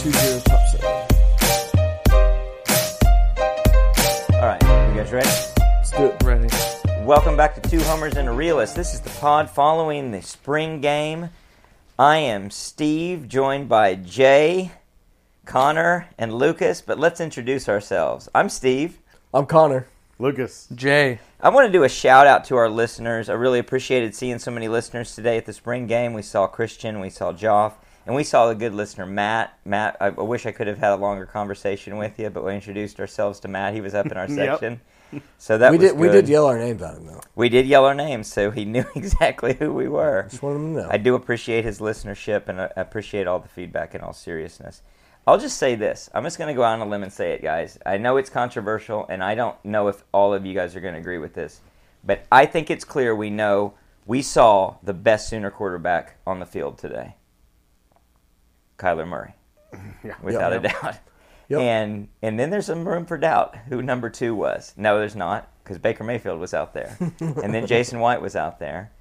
two zero top seven. All right, you guys ready? Let's do it. Ready. Welcome back to Two Homers and a Realist. This is the pod following the spring game. I am Steve, joined by Jay, Connor, and Lucas. But let's introduce ourselves. I'm Steve. I'm Connor. Lucas. Jay. I want to do a shout out to our listeners. I really appreciated seeing so many listeners today at the spring game. We saw Christian, we saw Joff, and we saw the good listener Matt. Matt, I I wish I could have had a longer conversation with you, but we introduced ourselves to Matt. He was up in our Yep. section. So that we was did we did yell our names at him though. We did yell our names, so he knew exactly who we were. Just wanted him to know. I do appreciate his listenership and I appreciate all the feedback in all seriousness. I'll just say this. I'm just going to go out on a limb and say it, guys. I know it's controversial, and I don't know if all of you guys are going to agree with this, but I think it's clear we know we saw the best Sooner quarterback on the field today Kyler Murray, Yeah. without Yep. a doubt. Yep. And and then there's some room for doubt who number two was. No, there's not because Baker Mayfield was out there, and then Jason White was out there,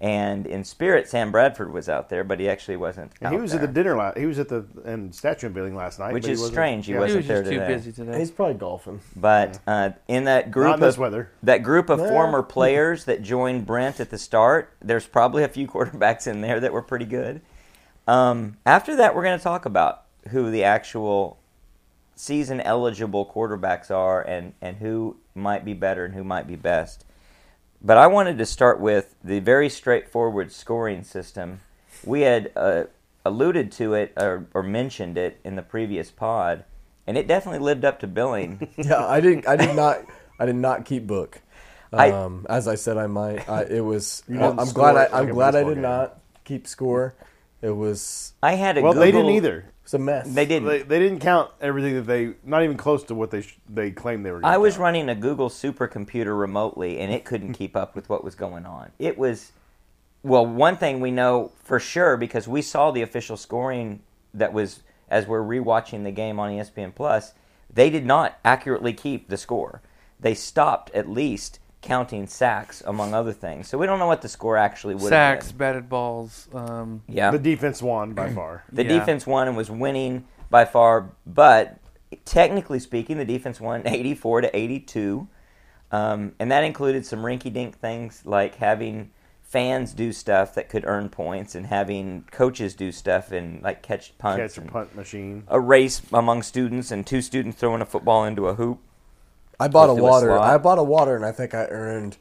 and in spirit Sam Bradford was out there, but he actually wasn't. And he out was at the dinner last. He was at the in statue building last night, Which but he is strange, he yeah. Wasn't was there just too busy today. He's probably golfing. But uh, in that group Not in this of weather. that group of Yeah. former players that joined Brent at the start, there's probably a few quarterbacks in there that were pretty good. Um, after that, we're going to talk about who the actual season eligible quarterbacks are and, and who might be better and who might be best. But I wanted to start with the very straightforward scoring system. We had uh, alluded to it or, or mentioned it in the previous pod, and it definitely lived up to billing. Yeah, I didn't. I did not. I did not keep book. I- Um, as I said, I might. I, it was. I'm glad. I, I'm glad I did game. not keep score. It was. I had a Well, Google, they didn't either. It's a mess. They didn't. They, they didn't count everything that they. Not even close to what they sh- they claimed they were. Gonna I was count. running a Google supercomputer remotely, and it couldn't keep up with what was going on. It was, well, one thing we know for sure because we saw the official scoring that was as we're rewatching the game on ESPN Plus. They did not accurately keep the score. They stopped at least counting sacks, among other things. So we don't know what the score actually would Sacks, have batted balls. Um. Yeah, The defense won by far. the Yeah. defense won and was winning by far, but technically speaking, the defense won 84 to 82. Um, and that included some rinky dink things like having fans do stuff that could earn points and having coaches do stuff and like catch punts. Catch a punt machine. a race among students and two students throwing a football into a hoop. I bought a Let's do a water. slot. I bought a water, and I think I earned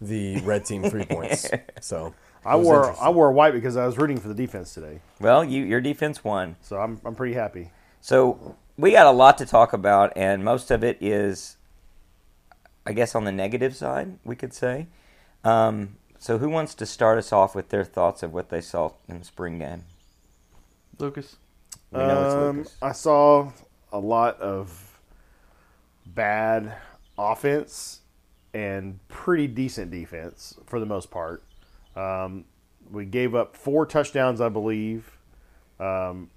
the red team three points. So I wore. I wore white because I was rooting for the defense today. Well, you, your defense won. So I'm I'm pretty happy. So we got a lot to talk about, and most of it is, I guess, on the negative side, we could say. Um, so who wants to start us off with their thoughts of what they saw in the spring game? Lucas. We know it's Um, Lucas. I saw a lot of bad offense and pretty decent defense for the most part. Um, we gave up four touchdowns, I believe. Um,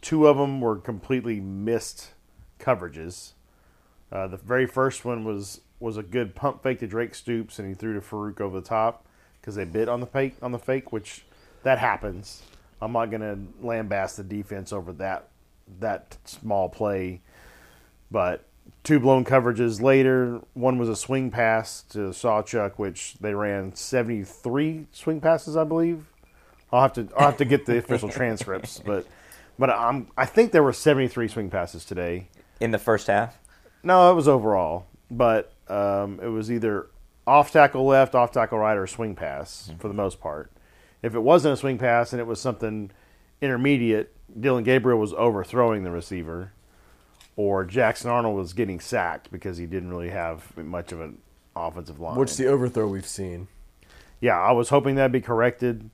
two of them were completely missed coverages. Uh, the very first one was was a good pump fake to Drake Stoops, and he threw to Farooq over the top because they bit on the fake on the fake, which that happens. I'm not going to lambast the defense over that that small play, but two blown coverages later. One was a swing pass to Sawchuk, which they ran 73 swing passes, I believe. I'll have to I'll have to get the official transcripts, but but I'm I think there were 73 swing passes today. In the first half? No, it was overall, but um, it was either off tackle left, off tackle right, or swing pass for the most part. If it wasn't a swing pass and it was something intermediate, Dillon Gabriel was overthrowing the receiver, or Jackson Arnold was getting sacked because he didn't really have much of an offensive line. What's the overthrow we've seen? yeah, I was hoping that'd be corrected.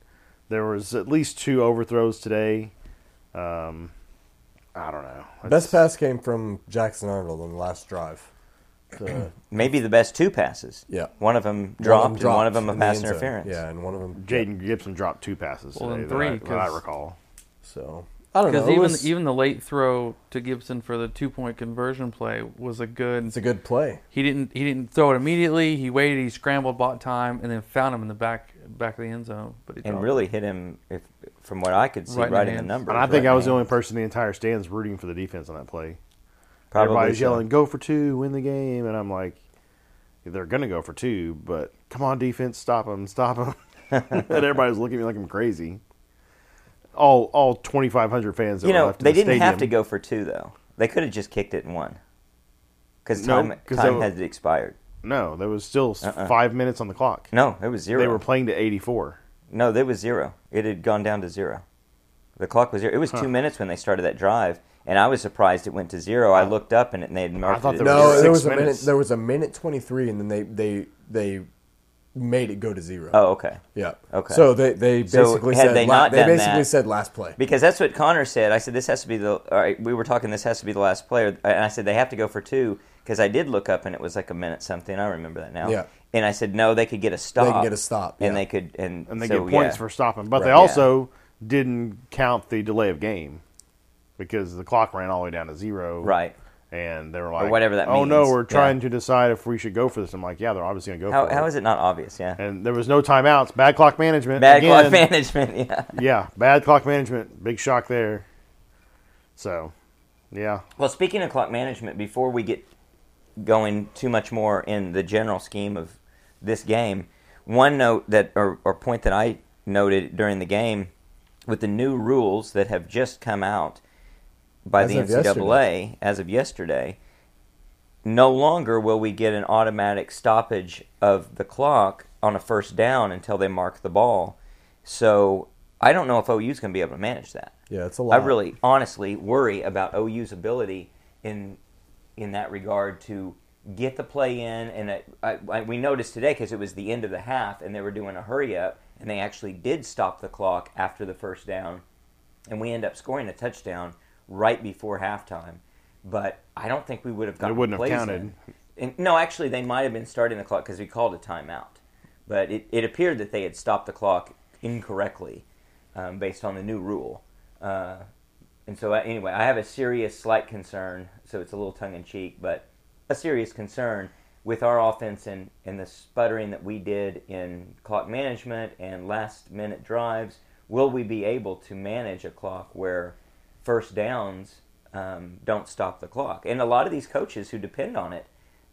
There was at least two overthrows today. Um, I don't know. Best pass came from Jackson Arnold on the last drive. The- Maybe the best two passes. Yeah. One of them One dropped, of them and one of them a in the pass interference. Yeah, and one of them. Jayden Gibson dropped two passes Well, today then that, three, I, that I 'cause- recall. So I don't know. Because even was- even the late throw to Gibson for the two point conversion play was a good. it's a good play. He didn't he didn't throw it immediately. He waited. He scrambled, bought time, and then found him in the back back of the end zone. But he and dropped really hit him, if from what I could see, Right in right, the in the hands. numbers. And I think right I was the in only person in the entire stands rooting for the defense on that play. Probably Everybody's so. yelling, "Go for two, win the game," and I'm like, "They're gonna go for two, but come on, defense, stop them, stop them!" and everybody's looking at me like I'm crazy. All all 2,500 fans. That You were know, left in they the didn't have to go for two though. They could have just kicked it and won. Because No, time 'cause time they- had expired. No, there was still Uh-uh. five minutes on the clock. No, it was zero. They were playing to 84. No, there was zero. It had gone down to zero. The clock was zero. It was Huh. two minutes when they started that drive, and I was surprised it went to zero. I looked up and it, they had marked thought it. there at was No, zero. there was a minutes. minute. There was a minute twenty three, and then they they they made it go to zero. Oh, okay. yeah. okay. So they they So basically had said they la- not they basically that- said last play. Because that's what Connor said. I said this has to be the. All right, we were talking. This has to be the last player, and I said they have to go for two because I did look up and it was like a minute something. I remember that now. Yeah. And I said no, they could get a stop. They can get a stop, and yeah. they could and and they so, get points yeah. for stopping. But they Right. also didn't count the delay of game because the clock ran all the way down to zero. right. And they were like, whatever that Oh no, we're Yeah. trying to decide if we should go for this. I'm like, yeah, they're obviously going to go How, for how it. is it not obvious? Yeah. And there was no timeouts. Bad clock management. Bad Again, clock management. Yeah. Yeah, bad clock management. Big shock there. So, yeah. Well, speaking of clock management, before we get going too much more in the general scheme of this game, one note that or, or point that I noted during the game with the new rules that have just come out by As the NCAA as of yesterday, no longer will we get an automatic stoppage of the clock on a first down until they mark the ball. So I don't know if OU's going to be able to manage that. Yeah, it's a I lot. I really honestly worry about OU's ability in in that regard to get the play in. And it, I, I, we noticed today because it was the end of the half and they were doing a hurry up, and they actually did stop the clock after the first down, and we end up scoring a touchdown right before halftime. But I don't think we would have gotten wouldn't have counted. And, no, actually, they might have been starting the clock because we called a timeout. But it, it appeared that they had stopped the clock incorrectly um, based on the new rule. Uh, and so, uh, anyway, I have a serious, slight concern. So it's a little tongue in cheek, but a serious concern with our offense and, and the sputtering that we did in clock management and last minute drives. Will we be able to manage a clock where first downs um, don't stop the clock? And a lot of these coaches who depend on it,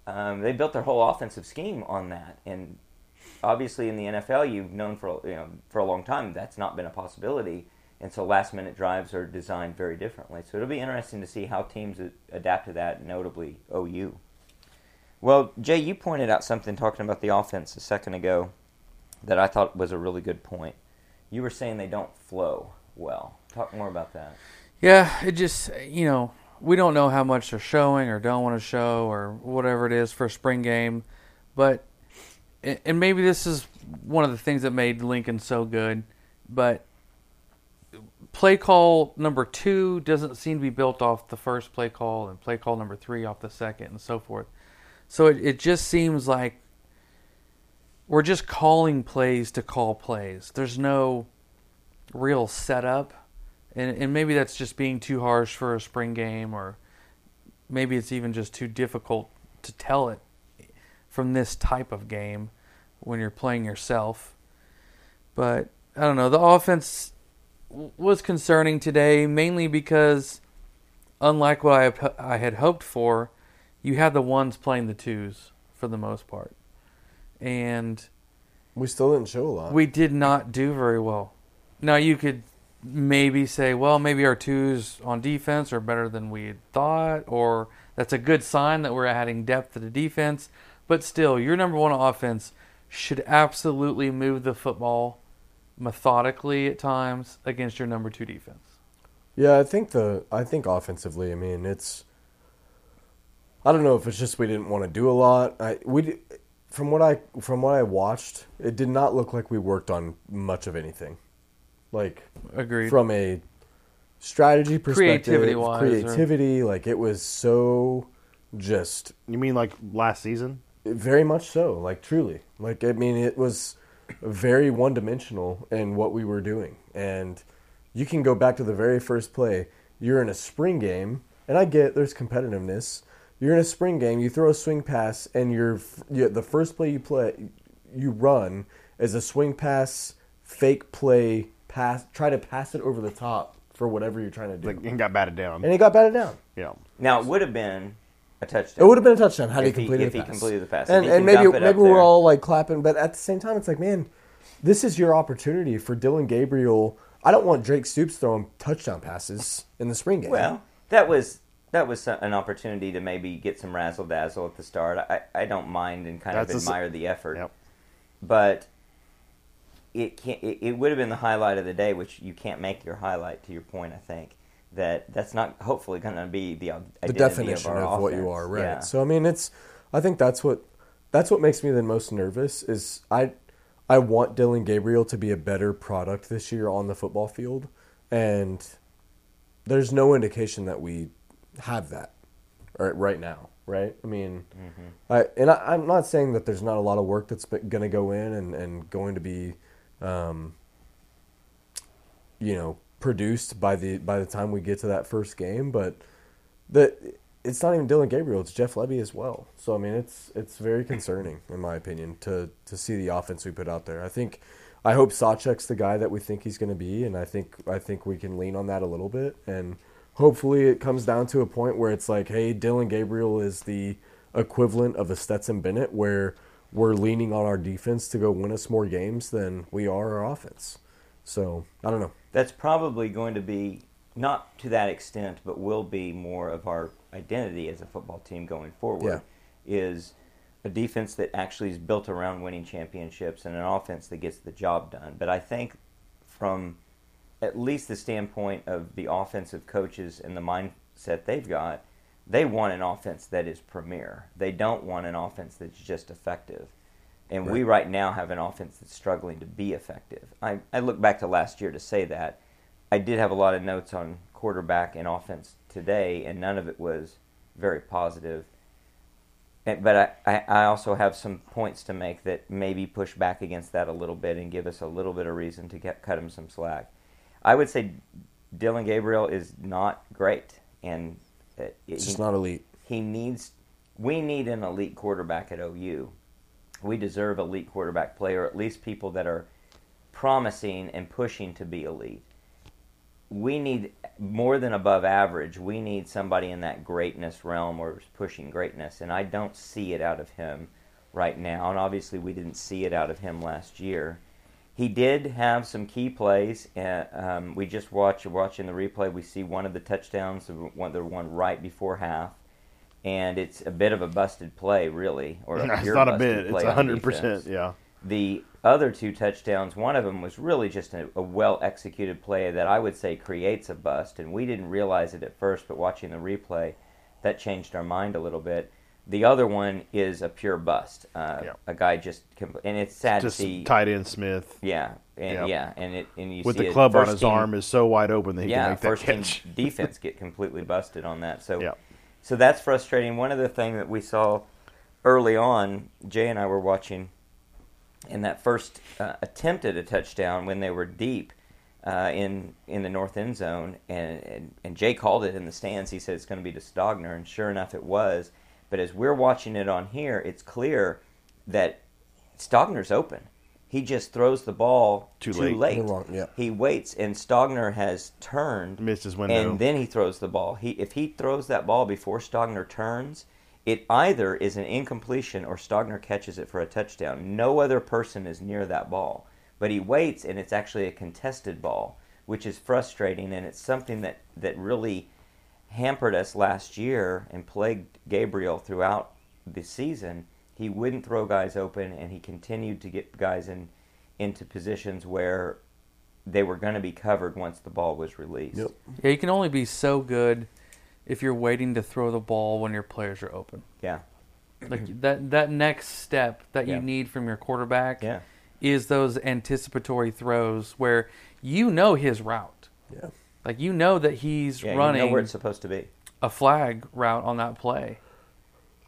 um, they built their whole offensive scheme on that. And obviously, in the NFL, you've known for you know for a long time that's not been a possibility. And so, last minute drives are designed very differently. So it'll be interesting to see how teams adapt to that, notably OU. Well, Jay, you pointed out something talking about the offense a second ago that I thought was a really good point. You were saying they don't flow well. Talk more about that. Yeah, it just you know we don't know how much they're showing or don't want to show or whatever it is for a spring game, but and maybe this is one of the things that made Lincoln so good, but play call number two doesn't seem to be built off the first play call and play call number three off the second and so forth. So it, it just seems like we're just calling plays to call plays. There's no real setup and and maybe that's just being too harsh for a spring game, or maybe it's even just too difficult to tell it from this type of game when you're playing yourself. But I don't know. The offense was concerning today, mainly because, unlike what I I had hoped for, you had the ones playing the twos for the most part, and we still didn't show a lot. we did not do very well. Now you could maybe say, well, maybe our twos on defense are better than we had thought, or that's a good sign that we're adding depth to the defense. But still, your number one offense should absolutely move the football methodically at times against your number two defense. Yeah, I think the I think offensively, I mean, it's I don't know if it's just we didn't want to do a lot. I we from what I from what I watched, it did not look like we worked on much of anything. Like Agreed. from a strategy perspective, Creativity-wise, or- creativity, like it was so just You mean like last season? very much so, like truly. Like I mean it was very one dimensional in what we were doing. And you can go back to the very first play. You're in a spring game, and I get there's competitiveness. You're in a spring game, you throw a swing pass and you're, you the first play you play you run is a swing pass, fake play, pass, try to pass it over the top for whatever you're trying to do. Like, and got batted down. and he got batted down. yeah. Now it would have been a touchdown. It would have been a touchdown had If he he- completed if the he pass. completed the pass. If And, he and can maybe dump it up maybe we're there. all like clapping, but at the same time, it's like, man, this is your opportunity for Dillon Gabriel. I don't want Drake Stoops throwing touchdown passes in the spring game. Well, that was that was an opportunity to maybe get some razzle dazzle at the start. I, I don't mind and kind That's a of s- admire the effort, Yep. but it can't. It, it would have been the highlight of the day, which you can't make your highlight. To your point, I think that that's not hopefully going to be the identity the definition of, of, what you are, right? Yeah. So I mean, it's. I think that's what that's what makes me the most nervous is I I want Dillon Gabriel to be a better product this year on the football field, and there's no indication that we have that right right now, right? I mean, mm-hmm. I and I, I'm not saying that there's not a lot of work that's going to go in and and going to be. Um, you know, produced by the by the time we get to that first game, but the it's not even Dillon Gabriel; it's Jeff Lebby as well. So I mean, it's it's very concerning, in my opinion, to to see the offense we put out there. I think, I hope Sawchuk's the guy that we think he's going to be, and I think I think we can lean on that a little bit, and hopefully it comes down to a point where it's like, hey, Dillon Gabriel is the equivalent of a Stetson Bennett, where we're leaning on our defense to go win us more games than we are our offense. So I don't know. that's probably going to be not to that extent, but will be more of our identity as a football team going forward. Yeah. Is a defense that actually is built around winning championships and an offense that gets the job done. But I think from at least the standpoint of the offensive coaches and the mindset they've got, they want an offense that is premier. They don't want an offense that's just effective. And we right now have an offense that's struggling to be effective. I, I look back to last year to say that. I did have a lot of notes on quarterback and offense today, and none of it was very positive. And- But I, I, I also have some points to make that maybe push back against that a little bit and give us a little bit of reason to get, cut him some slack. I would say Dillon Gabriel is not great, and It's he- just not elite. he needs we need an elite quarterback at OU. We deserve elite quarterback play, or at least people that are promising and pushing to be elite. We need more than above average. We need somebody in that greatness realm or pushing greatness, and I don't see it out of him right now. And obviously, we didn't see it out of him last year. He did have some key plays. Uh, um, we just watch watching the replay. We see one of the touchdowns, the one, the one right before half, and it's a bit of a busted play, really, or a it's not a bit. It's hundred percent. Yeah. The other two touchdowns, one of them was really just a, a well executed play that I would say creates a bust, and we didn't realize it at first, but watching the replay, that changed our mind a little bit. The other one is a pure bust. Uh, Yeah. A guy just, compl- and it's sad Just to see. tight end Smith Yeah, and Yep. yeah, and it and you with see the club on his team- arm is so wide open that he yeah, can make that first team defense get completely busted on that. So, Yep. so that's frustrating. One other thing that we saw early on, Jay and I were watching, in that first uh, attempt at a touchdown when they were deep uh, in in the north end zone, and, and and Jay called it in the stands. He said it's going to be to Stogner, and sure enough, it was. But as we're watching it on here, it's clear that Stogner's open. He just throws the ball Too too, late. late. Wrong, yeah. He waits, and Stogner has turned Missed his window. and then he throws the ball. He if he throws that ball before Stogner turns, it either is an incompletion or Stogner catches it for a touchdown. No other person is near that ball, but he waits, and it's actually a contested ball, which is frustrating, and it's something that that really hampered us last year and plagued Gabriel throughout the season. He wouldn't throw guys open, and he continued to get guys in into positions where they were going to be covered once the ball was released. Yep. Yeah, you can only be so good if you're waiting to throw the ball when your players are open. Yeah. Like that that next step that Yeah. you need from your quarterback Yeah. is those anticipatory throws where you know his route. Yeah. Like you know that he's Yeah, running you know where it's supposed to be. A flag route on that play.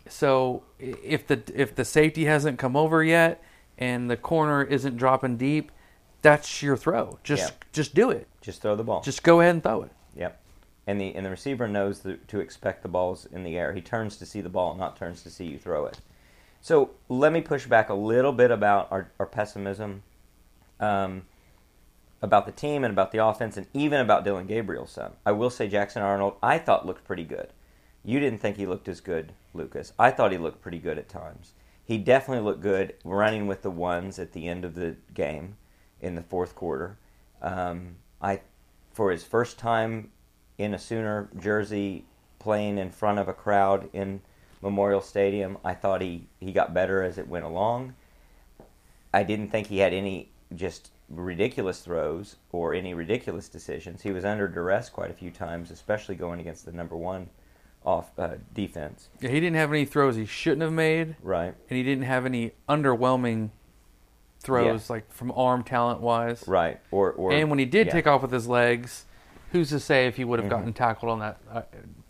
So if the if the safety hasn't come over yet and the corner isn't dropping deep, that's your throw. Just Yeah. just do it. Just throw the ball. Just go ahead and throw it. yep. And the and the receiver knows the, to expect the balls in the air. He turns to see the ball, not turns to see you throw it. So let me push back a little bit about our, our pessimism um, about the team and about the offense and even about Dillon Gabriel some. I will say Jackson Arnold, I thought looked pretty good. You didn't think he looked as good, Lucas. I thought he looked pretty good at times. He definitely looked good running with the ones at the end of the game in the fourth quarter. Um, I, for his first time in a Sooner jersey, playing in front of a crowd in Memorial Stadium, I thought he, he got better as it went along. I didn't think he had any just ridiculous throws or any ridiculous decisions. He was under duress quite a few times, especially going against the number one off uh, defense. Yeah, he didn't have any throws he shouldn't have made, Right. and he didn't have any underwhelming throws like from arm talent wise. Right. Or or And when he did yeah. take off with his legs, who's to say if he would have Mm-hmm. gotten tackled on that uh,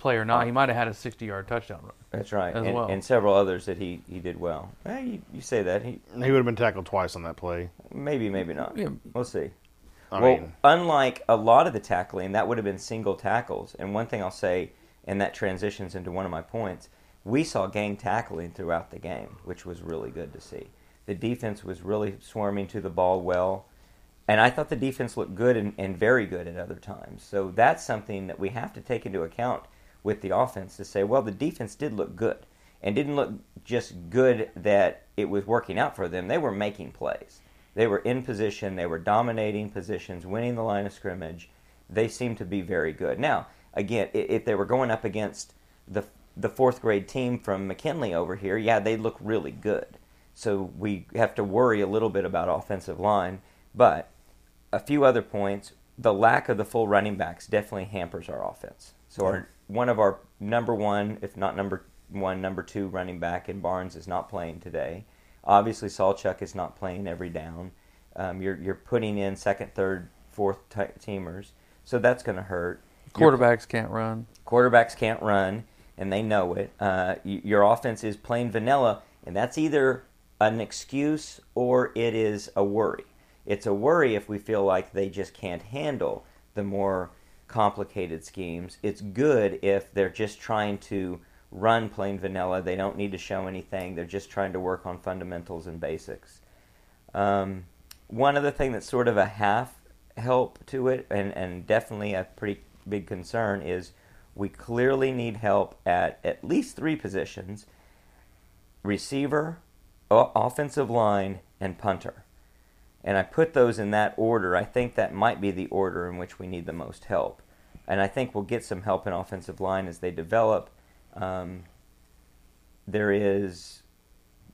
play or not? He might have had a 60-yard touchdown run. That's right. as and, well. and several others that he, he did well. You, you say that. He He would have been tackled twice on that play. maybe, maybe not. Yeah. We'll see. I well, mean, unlike a lot of the tackling, that would have been single tackles. And one thing I'll say, and that transitions into one of my points, we saw gang tackling throughout the game, which was really good to see. The defense was really swarming to the ball well. And I thought the defense looked good and, and very good at other times. So that's something that we have to take into account with the offense to say, well, the defense did look good. And didn't look just good that it was working out for them. They were making plays. They were in position. They were dominating positions, winning the line of scrimmage. They seemed to be very good. Now, again, if they were going up against the the fourth grade team from McKinley over here, yeah, they look really good. So we have to worry a little bit about offensive line. But a few other points: the lack of the full running backs definitely hampers our offense. So our one of our number one, if not number one, number two running back in Barnes is not playing today. Obviously, Sawchuk is not playing every down. Um, you're you're putting in second, third, fourth t- teamers, so that's going to hurt. Your Quarterbacks can't run. quarterbacks can't run, and they know it. Uh, y- your offense is plain vanilla, and that's either an excuse or it is a worry. It's a worry if we feel like they just can't handle the more complicated schemes. It's good if they're just trying to run plain vanilla. They don't need to show anything. They're just trying to work on fundamentals and basics. Um, one other thing that's sort of a half help to it, and, and definitely a pretty big concern, is we clearly need help at at least three positions receiver, offensive line, and punter. And I put those in that order. I think that might be the order in which we need the most help. And I think we'll get some help in offensive line as they develop. Um, there is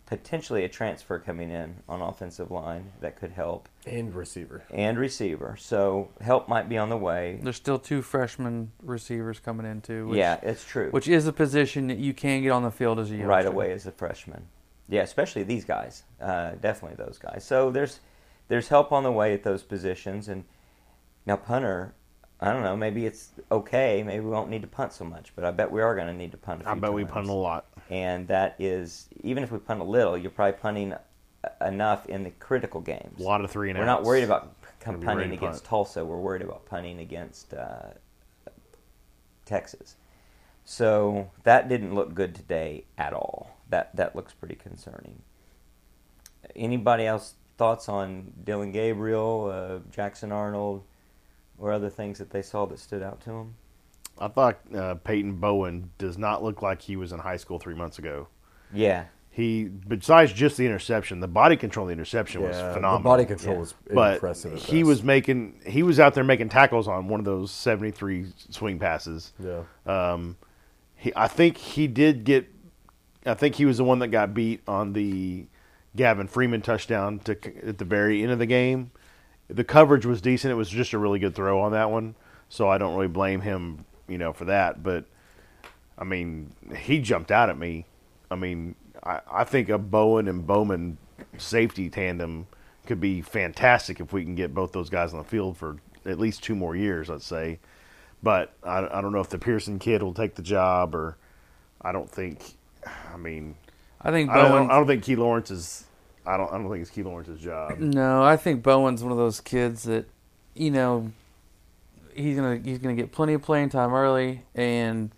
potentially a transfer coming in on offensive line that could help and receiver. and receiver. So help might be on the way. There's still two freshman receivers coming in too. Which, yeah, it's true. which is a position that you can get on the field as a youngster. right away as a freshman. Yeah, especially these guys. Uh, definitely those guys. So there's there's help on the way at those positions. And now punter, I don't know. Maybe it's okay. Maybe we won't need to punt so much. But I bet we are going to need to punt. A few I bet we punt a lot. And that is even if we punt a little, you're probably punting enough in the critical games. A lot of three and We're not worried about punting to against punt. Tulsa. We're worried about punting against uh, Texas. So that didn't look good today at all. That that looks pretty concerning. Anybody else thoughts on Dillon Gabriel, uh, Jackson Arnold, or other things that they saw that stood out to them? I thought uh, Peyton Bowen does not look like he was in high school three months ago. Yeah, He, besides just the interception, the body control of the interception was phenomenal. The body control Yeah. was but impressive. at he best. was making he was out there making tackles on one of those 73 swing passes Yeah. um he i think he did get i think he was the one that got beat on the gavin freeman touchdown to at the very end of the game. The coverage was decent. It was just a really good throw on that one. So i don't really blame him you know for that. But i mean he jumped out at me. I mean i, I think a bowen and bowman safety tandem could be fantastic if we can get both those guys on the field for at least two more years let's say. But I, I don't know if the Pearson kid will take the job or I don't think. I mean, I think I don't, I don't think Key Lawrence is. I don't. I don't think it's Key Lawrence's job. No, I think Bowen's one of those kids that, you know, he's gonna he's gonna get plenty of playing time early, and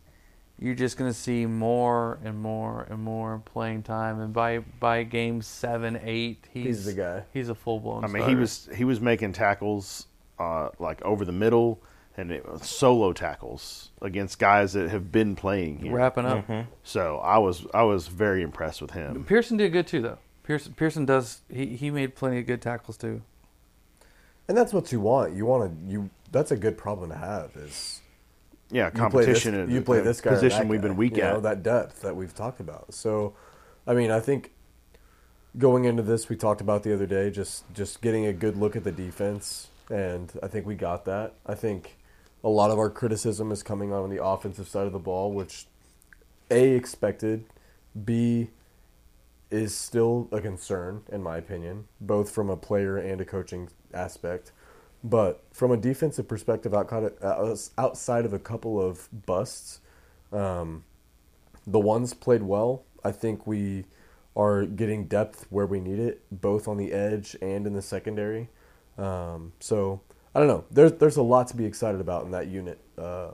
you're just going to see more and more and more playing time. And by by game seven, eight, he's, He's the guy. He's a full blown. I mean, he was he was making tackles uh, like over the middle and it was solo tackles against guys that have been playing here. wrapping up. Mm-hmm. So I was I was very impressed with him. Pearson did good too, though. Pearson Pearson does. He he made plenty of good tackles too. And that's what you want. You want to you. That's a good problem to have. Is Yeah, you play competition. this, you play this guy or position that we've guy, been weak you at. know, that depth that we've talked about. So, I mean, I think going into this, we talked about the other day, just just getting a good look at the defense, and I think we got that. I think a lot of our criticism is coming on the offensive side of the ball, which a expected, b is still a concern in my opinion, both from a player and a coaching aspect. But from a defensive perspective, outside of, a couple of busts, um, the ones played well. I think we are getting depth where we need it, both on the edge and in the secondary. Um, so I don't know. There's there's a lot to be excited about in that unit. Uh,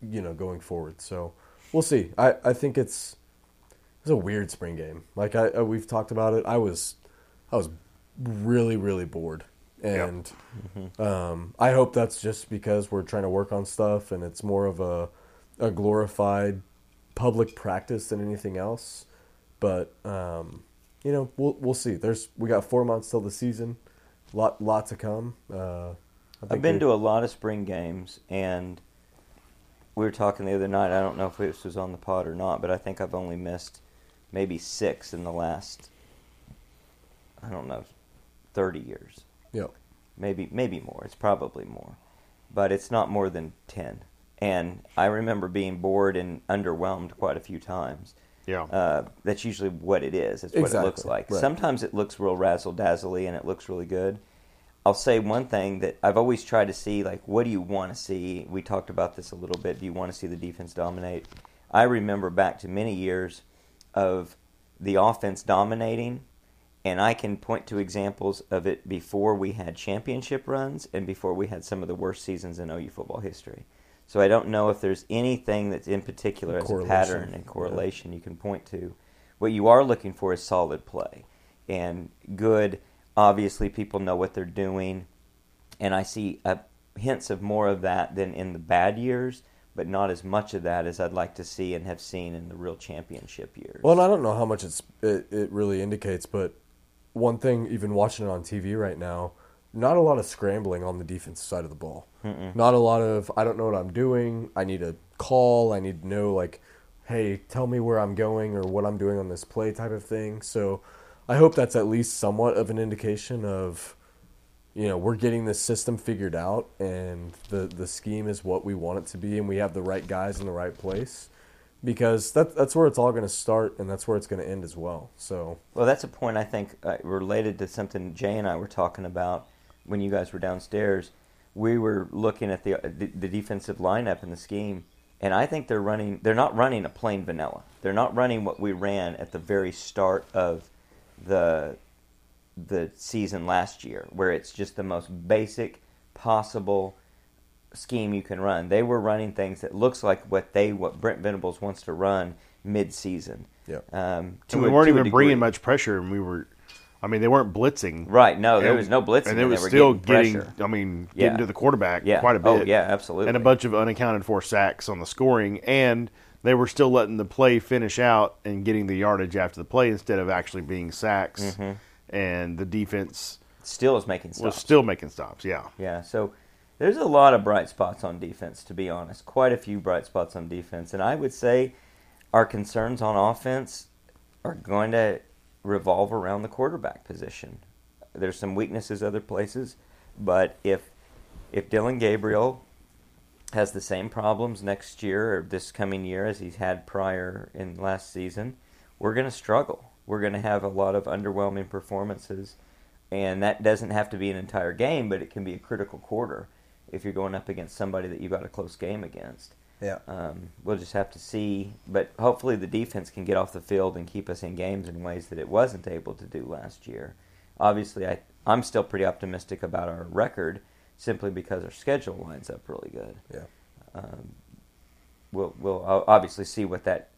you know, going forward. So we'll see. I, I think it's it's a weird spring game. Like I, uh, we've talked about it. I was I was really really bored, and um, I hope that's just because we're trying to work on stuff and it's more of a a glorified public practice than anything else. But um, you know, we'll we'll see. There's we got four months till the season. Lot lot to come. Uh, I've been to a lot of spring games, and we were talking the other night. I don't know if this was on the pod or not, but I think I've only missed maybe six in the last, I don't know, thirty years. Yeah. maybe maybe more. It's probably more, but it's not more than ten. And I remember being bored and underwhelmed quite a few times. Yeah. Uh, that's usually what it is. It's what it looks like. right. Sometimes it looks real razzle dazzly and it looks really good. I'll say one thing that I've always tried to see, like, what do you want to see? We talked about this a little bit. Do you want to see the defense dominate? I remember back to many years of the offense dominating, and I can point to examples of it before we had championship runs and before we had some of the worst seasons in OU football history. So I don't know if there's anything that's in particular as a pattern and correlation you can point to. What you are looking for is solid play and good. Obviously, people know what they're doing, and I see uh, hints of more of that than in the bad years, but not as much of that as I'd like to see and have seen in the real championship years. Well, and I don't know how much it's it, it really indicates, but one thing, even watching it on TV right now, not a lot of scrambling on the defensive side of the ball. Not a lot of I don't know what I'm doing. I need a call. I need to know like, hey, tell me where I'm going or what I'm doing on this play type of thing. So, I hope that's at least somewhat of an indication of, you know, we're getting this system figured out and the the scheme is what we want it to be and we have the right guys in the right place because that, that's where it's all going to start and that's where it's going to end as well. So Well, that's a point I think uh, related to something Jay and I were talking about when you guys were downstairs. We were looking at the, the the defensive lineup and the scheme, and I think they're running. They're not running a plain vanilla. They're not running what we ran at the very start of the the season last year, where it's just the most basic possible scheme you can run. They were running things that looks like what they what Brent Venables wants to run mid season. Yeah. Um, to and we a- weren't to a even bringing much pressure, and we were. I mean, they weren't blitzing. Right. No, there And- was no blitzing. and it was were still getting, getting I mean, Yeah. getting to the quarterback Yeah. quite a bit. Oh, yeah, absolutely. And a bunch of unaccounted for sacks on the scoring, and they were still letting the play finish out and getting the yardage after the play instead of actually being sacks. Mm-hmm. And the defense still is making stops. was still making stops. Yeah. Yeah. So there's a lot of bright spots on defense, to be honest. Quite a few bright spots on defense, and I would say our concerns on offense are going to revolve around the quarterback position. There's some weaknesses other places, but if if Dillon Gabriel has the same problems next year or this coming year as he's had prior in last season, we're going to struggle. We're going to have a lot of underwhelming performances, and that doesn't have to be an entire game, but it can be a critical quarter if you're going up against somebody that you've got a close game against. Yeah, Um, we'll just have to see, but hopefully the defense can get off the field and keep us in games in ways that it wasn't able to do last year. Obviously, I, I'm still pretty optimistic about our record simply because our schedule lines up really good. yeah. Um, we'll we'll obviously see what that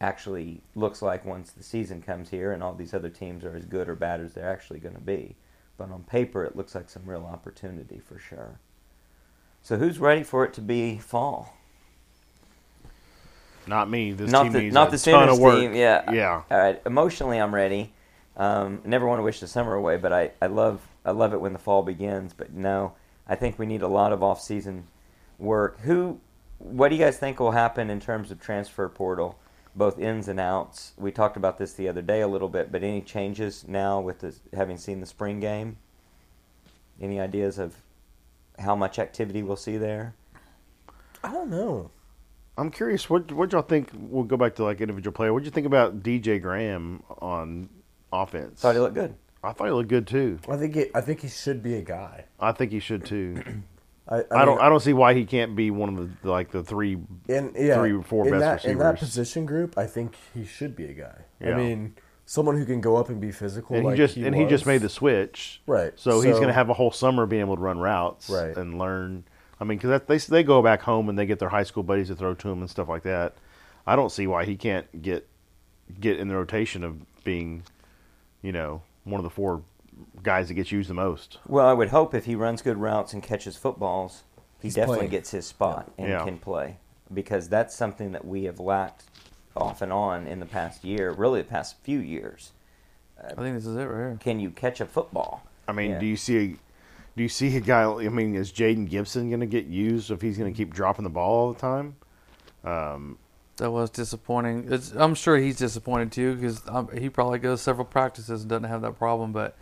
actually looks like once the season comes here and all these other teams are as good or bad as they're actually going to be. But on paper, it looks like some real opportunity for sure. So who's ready for it to be fall? Not me. This not team the needs not a the ton of work. team. Yeah, Yeah. All right. Emotionally, I'm ready. Um, never want to wish the summer away, but I, I love I love it when the fall begins. But no, I think we need a lot of off season work. Who? What do you guys think will happen in terms of transfer portal, both ins and outs? We talked about this the other day a little bit, but any changes now with the, having seen the spring game? Any ideas of how much activity we'll see there? I don't know. I'm curious. What what y'all think? We'll go back to like individual player. What would you think about DJ Graham on offense? Thought he looked good. I thought he looked good too. I think it, I think he should be a guy. I think he should too. I, I, don't. I don't see why he can't be one of the like the three. in yeah, three or four best that, in that position group. I think he should be a guy. I mean, someone who can go up and be physical. And like he just and he just made the switch. Right. So, he's going to have a whole summer being able to run routes Right. and learn. I mean, because they they go back home and they get their high school buddies to throw to him and stuff like that. I don't see why he can't get get in the rotation of being, you know, one of the four guys that gets used the most. Well, I would hope if he runs good routes and catches footballs, he He's definitely playing. gets his spot and Yeah. can play because that's something that we have lacked off and on in the past year, really the past few years. I think this is it right here. Can you catch a football? I mean, Yeah. do you see a do you see a guy? I mean, is Jayden Gibson going to get used if he's going to keep dropping the ball all the time? Um, that was disappointing. It's, I'm sure he's disappointed too because um, he probably goes several practices and doesn't have that problem. But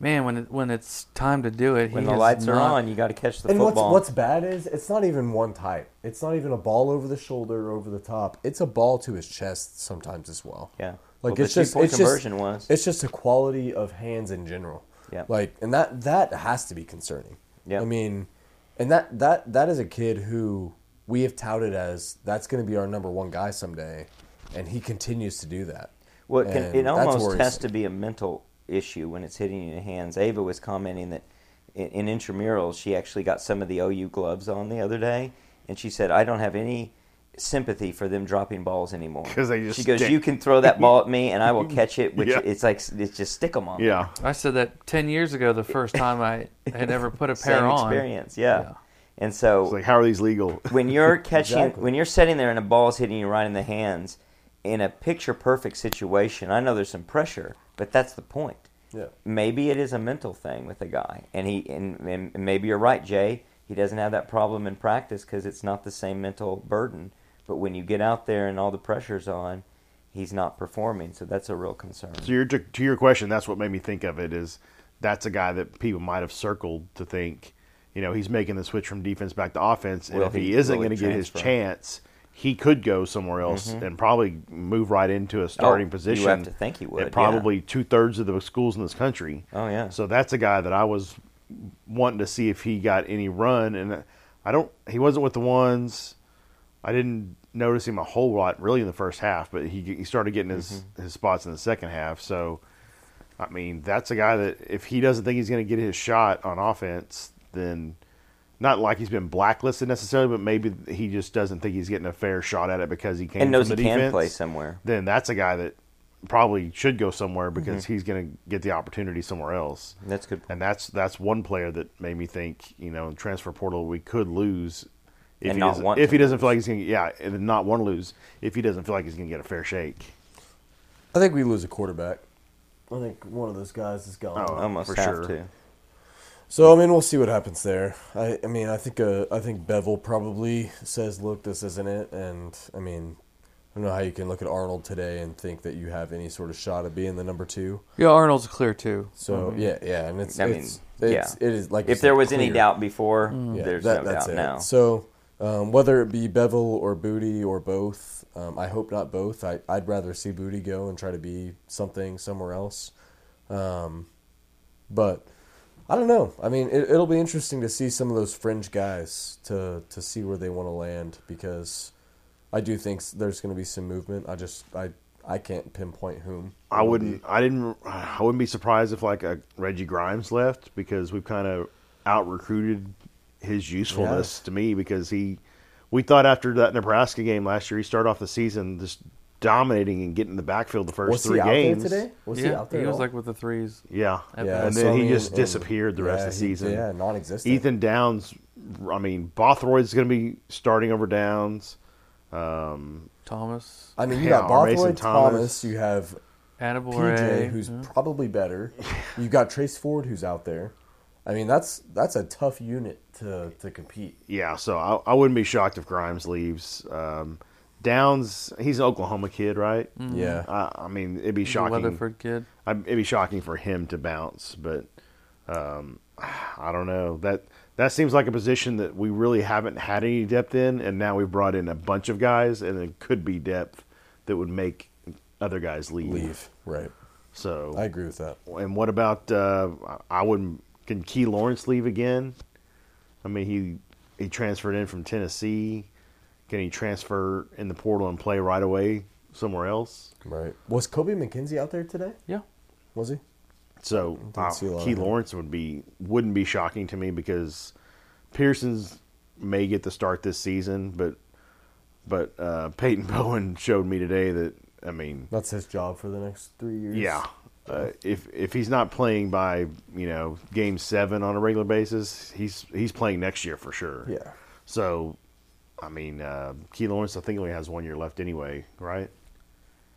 man, when it, when it's time to do it, When he the is lights are not- on, you got to catch the ball. And what's football. what's bad is it's not even one type. It's not even a ball over the shoulder, over the top. It's a ball to his chest sometimes as well. yeah, Like well, it's the just two-point it's just was. it's just a quality of hands in general. Yeah. Like and that that has to be concerning. Yeah. I mean, and that that that is a kid who we have touted as that's going to be our number one guy someday, and he continues to do that. Well, it, can, it almost has to be a mental issue when it's hitting you in the hands. Ava was commenting that in, in intramurals, she actually got some of the OU gloves on the other day, and she said, "I don't have any sympathy for them dropping balls anymore." 'Cause they just she goes, stink. "You can throw that ball at me, and I will catch it." Which Yeah. it's like it's just stick them on. me." Yeah, I said that ten years ago, the first time I had ever put a pair same on. experience. Yeah. Yeah. and so it's like how are these legal? when you're catching Exactly. when you're sitting there and a ball's hitting you right in the hands in a picture perfect situation i know there's some pressure but that's the point Yeah. maybe it is a mental thing with the guy and he and, and maybe you're right jay he doesn't have that problem in practice because it's not the same mental burden but when you get out there and all the pressure's on he's not performing so that's a real concern So your to, to your question, that's what made me think of it. Is that's a guy that people might have circled to think, you know, he's making the switch from defense back to offense, and Will if he, he isn't going to get his chance, he could go somewhere else mm-hmm. and probably move right into a starting Oh, position. you have to think he would, At probably two thirds of the schools in this country. Oh, yeah. So that's a guy that I was wanting to see if he got any run, and I don't. He wasn't with the ones. I didn't notice him a whole lot really in the first half, but he he started getting his Mm-hmm. his spots in the second half. So, I mean, that's a guy that if he doesn't think he's going to get his shot on offense, then not like he's been blacklisted necessarily, but maybe he just doesn't think he's getting a fair shot at it because he came and knows from he the can defense. play somewhere Then that's a guy that probably should go somewhere Mm-hmm. because he's going to get the opportunity somewhere else. that's good And that's that's one player that made me think, you know, in transfer portal we could lose if And he not doesn't, want if to he doesn't feel like he's going to yeah, and not want to lose if he doesn't feel like he's going to get a fair shake. I think we lose a quarterback. I think one of those guys is gone. Oh, almost for have sure. to So I mean, we'll see what happens there. I, I mean, I think uh, I think Beville probably says, "Look, this isn't it." And I mean, I don't know how you can look at Arnold today and think that you have any sort of shot of being the number two. Yeah, Arnold's clear too. So yeah, yeah, and it's I mean, it's, it's yeah. it is like you if there said, was any doubt before Yeah, there's that- no that's doubt it. now So um, whether it be Beville or Booty or both, um, I hope not both. I, I'd rather see Booty go and try to be something somewhere else. Um, but I don't know. I mean, it, it'll be interesting to see some of those fringe guys to to see where they want to land because I do think there's going to be some movement. I just I I can't pinpoint whom. I wouldn't. I didn't. I wouldn't be surprised if like a Reggie Grimes left because we've kind of out recruited his usefulness to me because he we thought after that Nebraska game last year, he started off the season just dominating and getting in the backfield the first Was three he out games. there today? Was he out there? he was all? like with the threes. Yeah, Yeah, and so, then I he mean, just and- disappeared the rest of the he- season. yeah, non-existent. Ethan Downs, I mean, Bothroyd's going to be starting over Downs. Um, Thomas, I mean, you Yeah, got Bothroyd, Thomas. Thomas. You have Attaboy, PJ, who's yeah. probably better. You've got Trace Ford, who's out there. I mean, that's that's a tough unit to to compete. yeah, so I, I wouldn't be shocked if Grimes leaves. Um, Downs, he's an Oklahoma kid, right? Yeah, I, I mean, it'd be the shocking. Weatherford kid. I, it'd be shocking for him to bounce, but um, I don't know. That that seems like a position that we really haven't had any depth in, and now we've brought in a bunch of guys, and it could be depth that would make other guys leave. leave right. So, I agree with that. and what about? Uh, I wouldn't. Can Key Lawrence leave again? I mean, he he transferred in from Tennessee. Can he transfer in the portal and play right away somewhere else? Right. Was Kobie McKinzie out there today? Yeah, Was he? So uh, see a lot Key. Lawrence would be wouldn't be shocking to me because Pearson's may get the start this season, but but uh, Peyton Bowen showed me today that I mean, That's his job for the next three years. yeah, uh, if if he's not playing by you know game seven on a regular basis, he's he's playing next year for sure. Yeah. So, I mean, uh, Key Lawrence I think only has one year left anyway, right?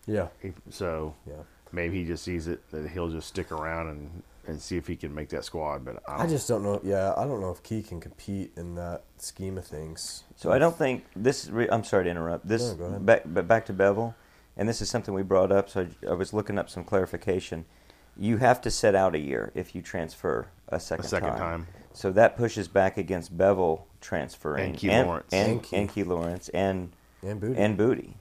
Yeah. He, so Yeah. maybe he just sees it that he'll just stick around and and see if he can make that squad. But I, I don't- just don't know. Yeah, I don't know if Key can compete in that scheme of things. So I don't think this. Re- I'm sorry to interrupt. This, No, go ahead. back, but back to Beville, and this is something we brought up. So I, I was looking up some clarification. You have to set out a year if you transfer a second, a second time. So that pushes back against Beville transferring And Key and, Lawrence. and, And Key. and Key Lawrence and And Booty. and Booty.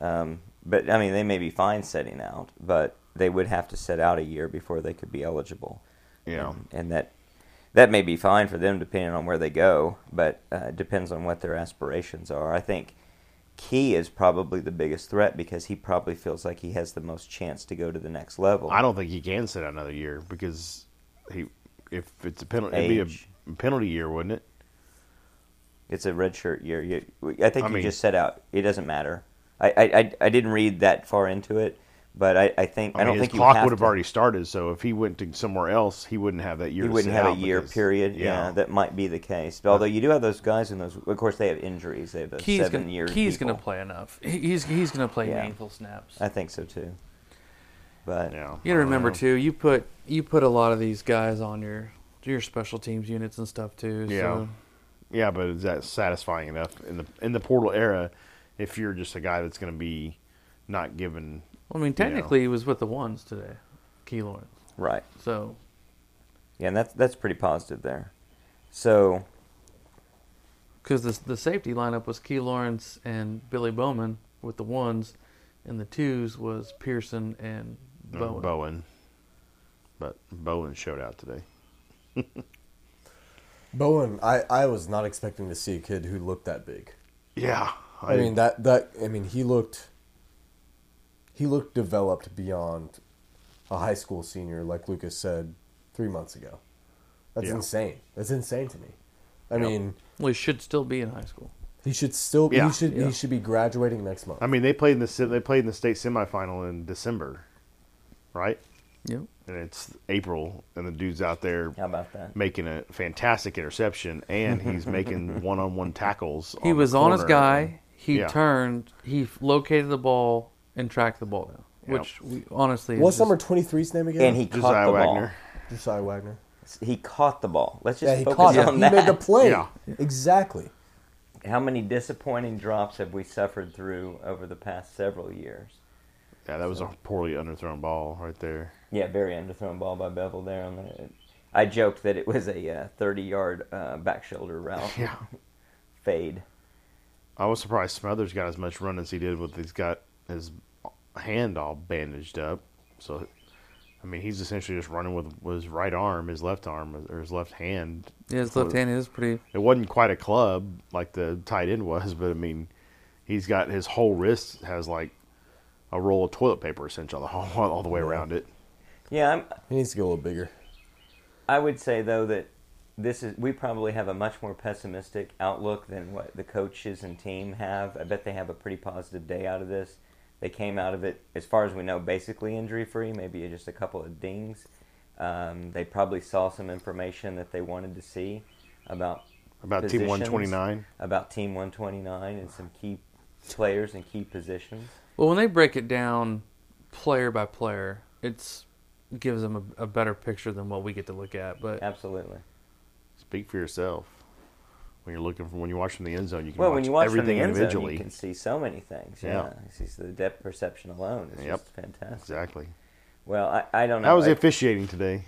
Um, but I mean, they may be fine setting out, but they would have to set out a year before they could be eligible. Yeah. Um, and that that may be fine for them depending on where they go, but uh, it depends on what their aspirations are. I think Key is probably the biggest threat because he probably feels like he has the most chance to go to the next level. I don't think he can sit out another year because he, if it's a penalty, it'd be a penalty year, wouldn't it? It's a redshirt year. You, I think I you mean- just set out. It doesn't matter. I, I, I, I didn't read that far into it, but I, I think I, I, mean, don't his think you clock have would have to. already started. So if he went to somewhere else, he wouldn't have that year. You to wouldn't sit have a year because- period. Yeah. that might be the case. Although you do have those guys in those. Of course, they have injuries. They have those Key's seven gonna, year. Key's gonna play enough. He's he's gonna play Yeah. meaningful snaps. I think so too. But yeah. You gotta remember I don't too. You put you put a lot of these guys on your your special teams units and stuff too. Yeah. So Yeah, but is that satisfying enough in the in the portal era? If you're just a guy that's going to be not given, I mean, technically, he was with the ones today, Key Lawrence. right. So Yeah, and that's that's pretty positive there. So because the the safety lineup was Key Lawrence and Billy Bowman with the ones, and the twos was Pearson and uh, Bowen. Bowen. But Bowen showed out today. Bowen, I, I was not expecting to see a kid who looked that big. Yeah, I, mean that that I mean he looked he looked developed beyond a high school senior, like Lucas said three months ago. That's Yeah. insane. That's insane to me. I Yep. mean, Well, he should still be in high school. he should still Yeah. he should Yeah. he should be graduating next month. I mean they played in the se- they played in the state semifinal in December, right? Yep. And it's April, and the dude's out there how about that? making a fantastic interception, and he's making one-on-one tackles. He on the was on his corner. guy. He Yeah. turned. He located the ball and track the ball down. Yep. Which we, honestly, is What's just- number 23's name again? And he caught Josiah the Wagner. Josiah Wagner. ball. He caught the ball. Let's just Yeah, he focus caught it. on He that. made the play. Yeah. Exactly. How many disappointing drops have we suffered through over the past several years? Yeah, that was a poorly underthrown ball right there. Yeah, very underthrown ball by Beville there. On the, I joked that it was a uh, 30-yard uh, back shoulder route Yeah. fade. I was surprised Smothers got as much run as he did with he's got his hand all bandaged up. So, I mean, he's essentially just running with, with his right arm, his left arm, or his left hand. Yeah, his left hand is pretty. It wasn't quite a club like the tight end was, but I mean, he's got his whole wrist has like a roll of toilet paper essentially all, all, all the way around it. Yeah, I'm, He needs to get a little bigger. I would say though that this is we probably have a much more pessimistic outlook than what the coaches and team have. I bet they have a pretty positive day out of this. They came out of it, as far as we know, basically injury free. Maybe just a couple of dings. Um, they probably saw some information that they wanted to see about About Team 129. about Team 129 and some key players and key positions. Well, when they break it down player by player, it's gives them a, a better picture than what we get to look at. But Absolutely. Speak for yourself. When you're looking for when you watch from the end zone, you can Well, watch, when you watch from everything the end zone, individually. you can see so many things. Yeah. Yeah, the depth perception alone is Yep. just fantastic. Exactly. Well, I, I don't know. How was the officiating today?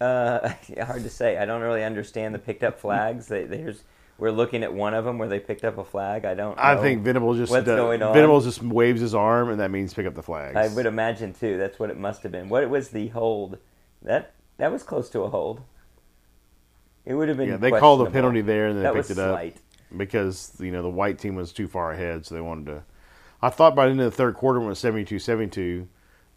Uh, hard to say. I don't really understand the picked up flags. They, there's we're looking at one of them where they picked up a flag. I don't. I think Venables just what's does- going on. Venables just waves his arm, and that means pick up the flags. I would imagine too. That's what it must have been. What was the hold? That that was close to a hold. It would have been. yeah, they called a penalty there, and then that picked it up slight. because you know the white team was too far ahead, so they wanted to. I thought by the end of the third quarter, when it was 72-72,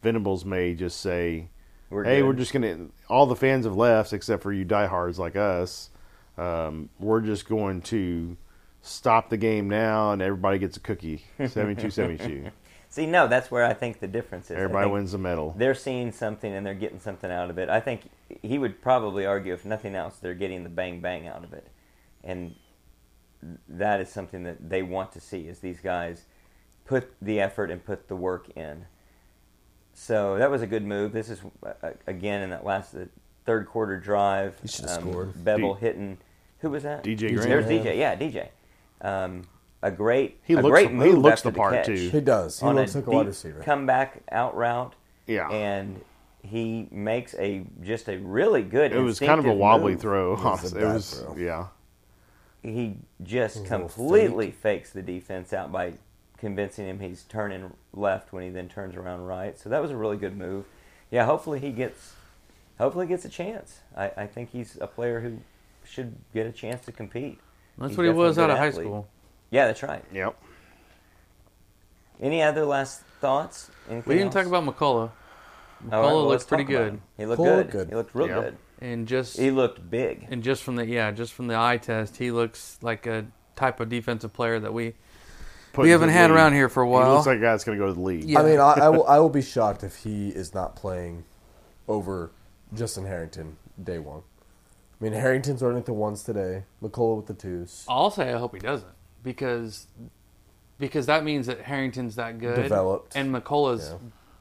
Venables may just say, We're "Hey, good. we're just gonna." All the fans have left except for you diehards like us. Um, we're just going to stop the game now, and everybody gets a cookie. 72-72. See, no, that's where I think the difference is. Everybody wins the medal. They're seeing something and they're getting something out of it. I think he would probably argue, if nothing else, they're getting the bang bang out of it, and that is something that they want to see. Is these guys put the effort and put the work in. So that was a good move. This is uh, again in that last the third quarter drive. He should have scored. Bevel D- hitting. Who was that? DJ DJ There's DJ. Yeah, DJ. Um, a great, He a looks great the- move he looks after the part, catch too. He does. He on looks a like a wide deep receiver. comeback out route. Yeah. and he makes a just a really good. It was kind of a wobbly move. throw. It was a It was, throw. yeah. He just It was completely fakes the defense out by convincing him he's turning left when he then turns around right. So that was a really good move. Yeah, hopefully he gets, hopefully he gets a chance. I, I think he's a player who should get a chance to compete. That's He's what he was out of good high school. Yeah, that's right. Yep. Any other last thoughts? Anything We didn't talk about McCullough. All McCullough right, well, looks pretty good. He looked Cole good. looked good. He looked real Yeah. good. and just He looked big. and just from the yeah, just from the eye test, he looks like a type of defensive player that we Put we haven't had league. around here for a He while. looks like a guy that's going to go to the league. Yeah. I mean, I, I will. I will be shocked if he is not playing over Justin Harrington day one. I mean, Harrington's running the ones today. McCullough with the twos. I'll say I hope he doesn't because because that means that Harrington's that good Developed. and McCullough's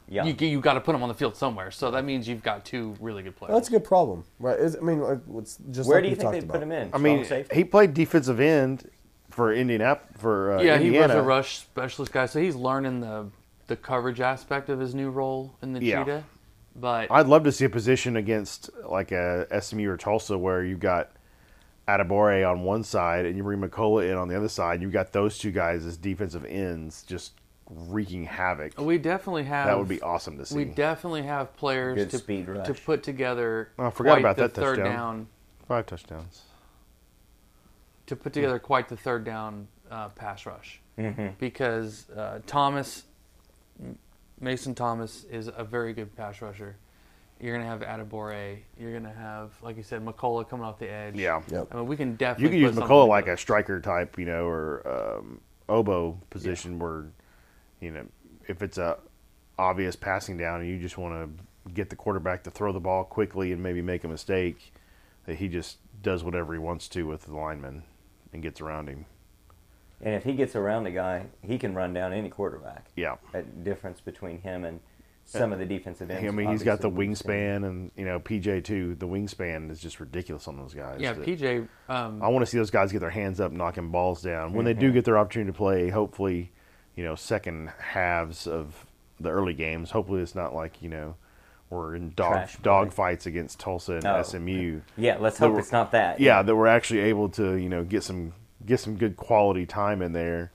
Yeah. you you got to put him on the field somewhere. So that means you've got two really good players. Well, that's a good problem, right? Is, I mean, it's just Where like do you think they put him in? I mean, safety? he played defensive end for Indianapolis for uh, yeah, he was a rush specialist guy, so he's learning the the coverage aspect of his new role in the Yeah. cheetah. But I'd love to see a position against like a SMU or Tulsa where you've got Adebawore on one side and you bring McCullough in on the other side. You've got those two guys as defensive ends just wreaking havoc. we definitely have that would be awesome to see. We definitely have players Good to speed rush. to put together. Oh, I forgot quite about the that third touchdown. down Five touchdowns. to put together quite the third down uh, pass rush Mm-hmm. because uh, Thomas Mason Thomas is a very good pass rusher. You're gonna have Adebawore. You're gonna have, like you said, McCullough coming off the edge. Yeah. Yep. I mean, we can definitely. You can use McCullough something like together. a striker type, you know, or um, oboe position where, you know, if it's a obvious passing down and you just want to get the quarterback to throw the ball quickly and maybe make a mistake, that he just does whatever he wants to with the lineman and gets around him. And if he gets around a guy, he can run down any quarterback. Yeah. That difference between him and some of the defensive ends. I mean, he's got the obviously we've seen. wingspan, and you know, PJ too. The wingspan is just ridiculous on those guys. Yeah, That- PJ. Um, I want to see those guys get their hands up, knocking balls down. When they Mm-hmm. do get their opportunity to play, hopefully, you know, second halves of the early games. Hopefully, it's not like you know we're in dog dog fights against Tulsa and Oh. SMU. Yeah, let's hope it's not that. Yeah, that we're actually able to you know get some get some good quality time in there.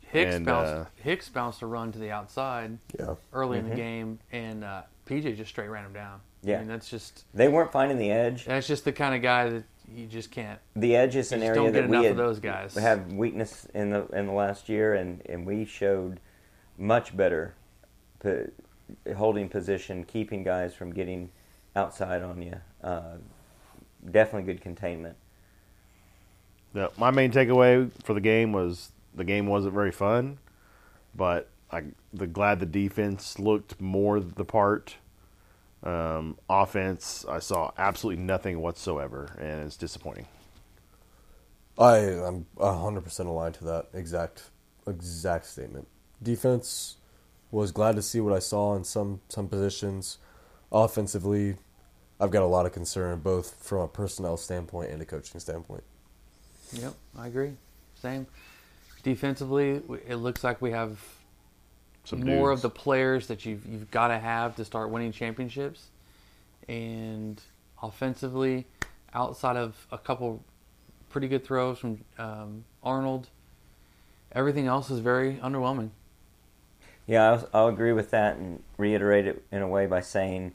Hicks and, bounced. uh, Hicks bounced a run to the outside Yeah. early in Mhm. the game, and uh, PJ just straight ran him down. Yeah. I mean, that's just They weren't finding the edge. that's just the kind of guy that you just can't. The edge is an just area don't get that we enough had of those guys. have weakness in the in the last year, and, and we showed much better po- holding position, keeping guys from getting outside on you. Uh, definitely good containment. Yeah, my main takeaway for the game was the game wasn't very fun, but I the glad the defense looked more the part. Um, offense, I saw absolutely nothing whatsoever, and it's disappointing. I I'm hundred percent aligned to that exact exact statement. Defense was glad to see what I saw in some some positions. Offensively, I've got a lot of concern both from a personnel standpoint and a coaching standpoint. Yep, I agree. Same. Defensively, it looks like we have Some more dudes. of the players that you've you've got to have to start winning championships, and offensively, outside of a couple pretty good throws from um, Arnold, everything else is very underwhelming. Yeah, I'll, I'll agree with that and reiterate it in a way by saying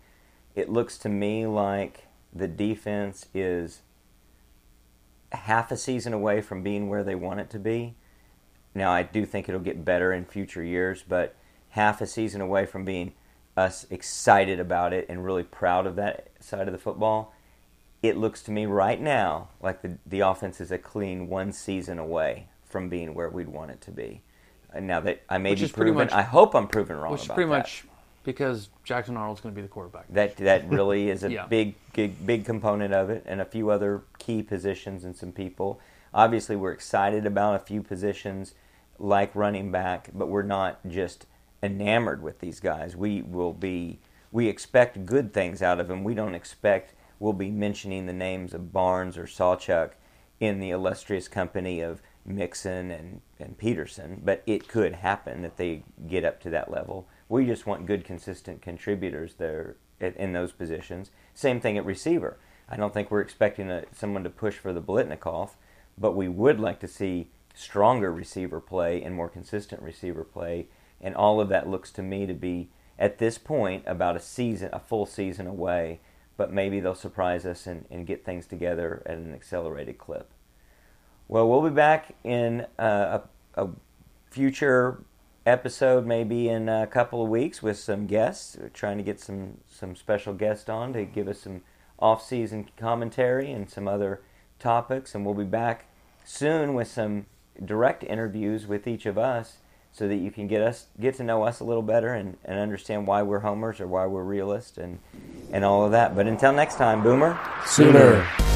it looks to me like the defense is half a season away from being where they want it to be. Now, I do think it'll get better in future years, but half a season away from being us excited about it and really proud of that side of the football. It looks to me right now like the the offense is a clean one season away from being where we'd want it to be. And now that I may Which be proven, much- I hope I'm proven wrong Which is pretty that. much because Jackson Arnold's going to be the quarterback. That that really is a Yeah. big, big big component of it, and a few other key positions and some people. Obviously, we're excited about a few positions like running back, but we're not just enamored with these guys. We will be. We expect good things out of them. We don't expect we'll be mentioning the names of Barnes or Sawchuk in the illustrious company of Mixon and, and Peterson, but it could happen that they get up to that level. We just want good, consistent contributors there in, those positions. Same thing at receiver. I don't think we're expecting a, someone to push for the Biletnikoff, but we would like to see stronger receiver play and more consistent receiver play. And all of that looks to me to be, at this point, about a season, a full season away. But maybe they'll surprise us and, and get things together at an accelerated clip. Well, we'll be back in uh, a, a future episode, maybe in a couple of weeks, with some guests. We're trying to get some some special guests on to give us some off-season commentary and some other topics, and we'll be back soon with some direct interviews with each of us, so that you can get us get to know us a little better and, and understand why we're homers or why we're realists and and all of that. But until next time, Boomer. Sooner.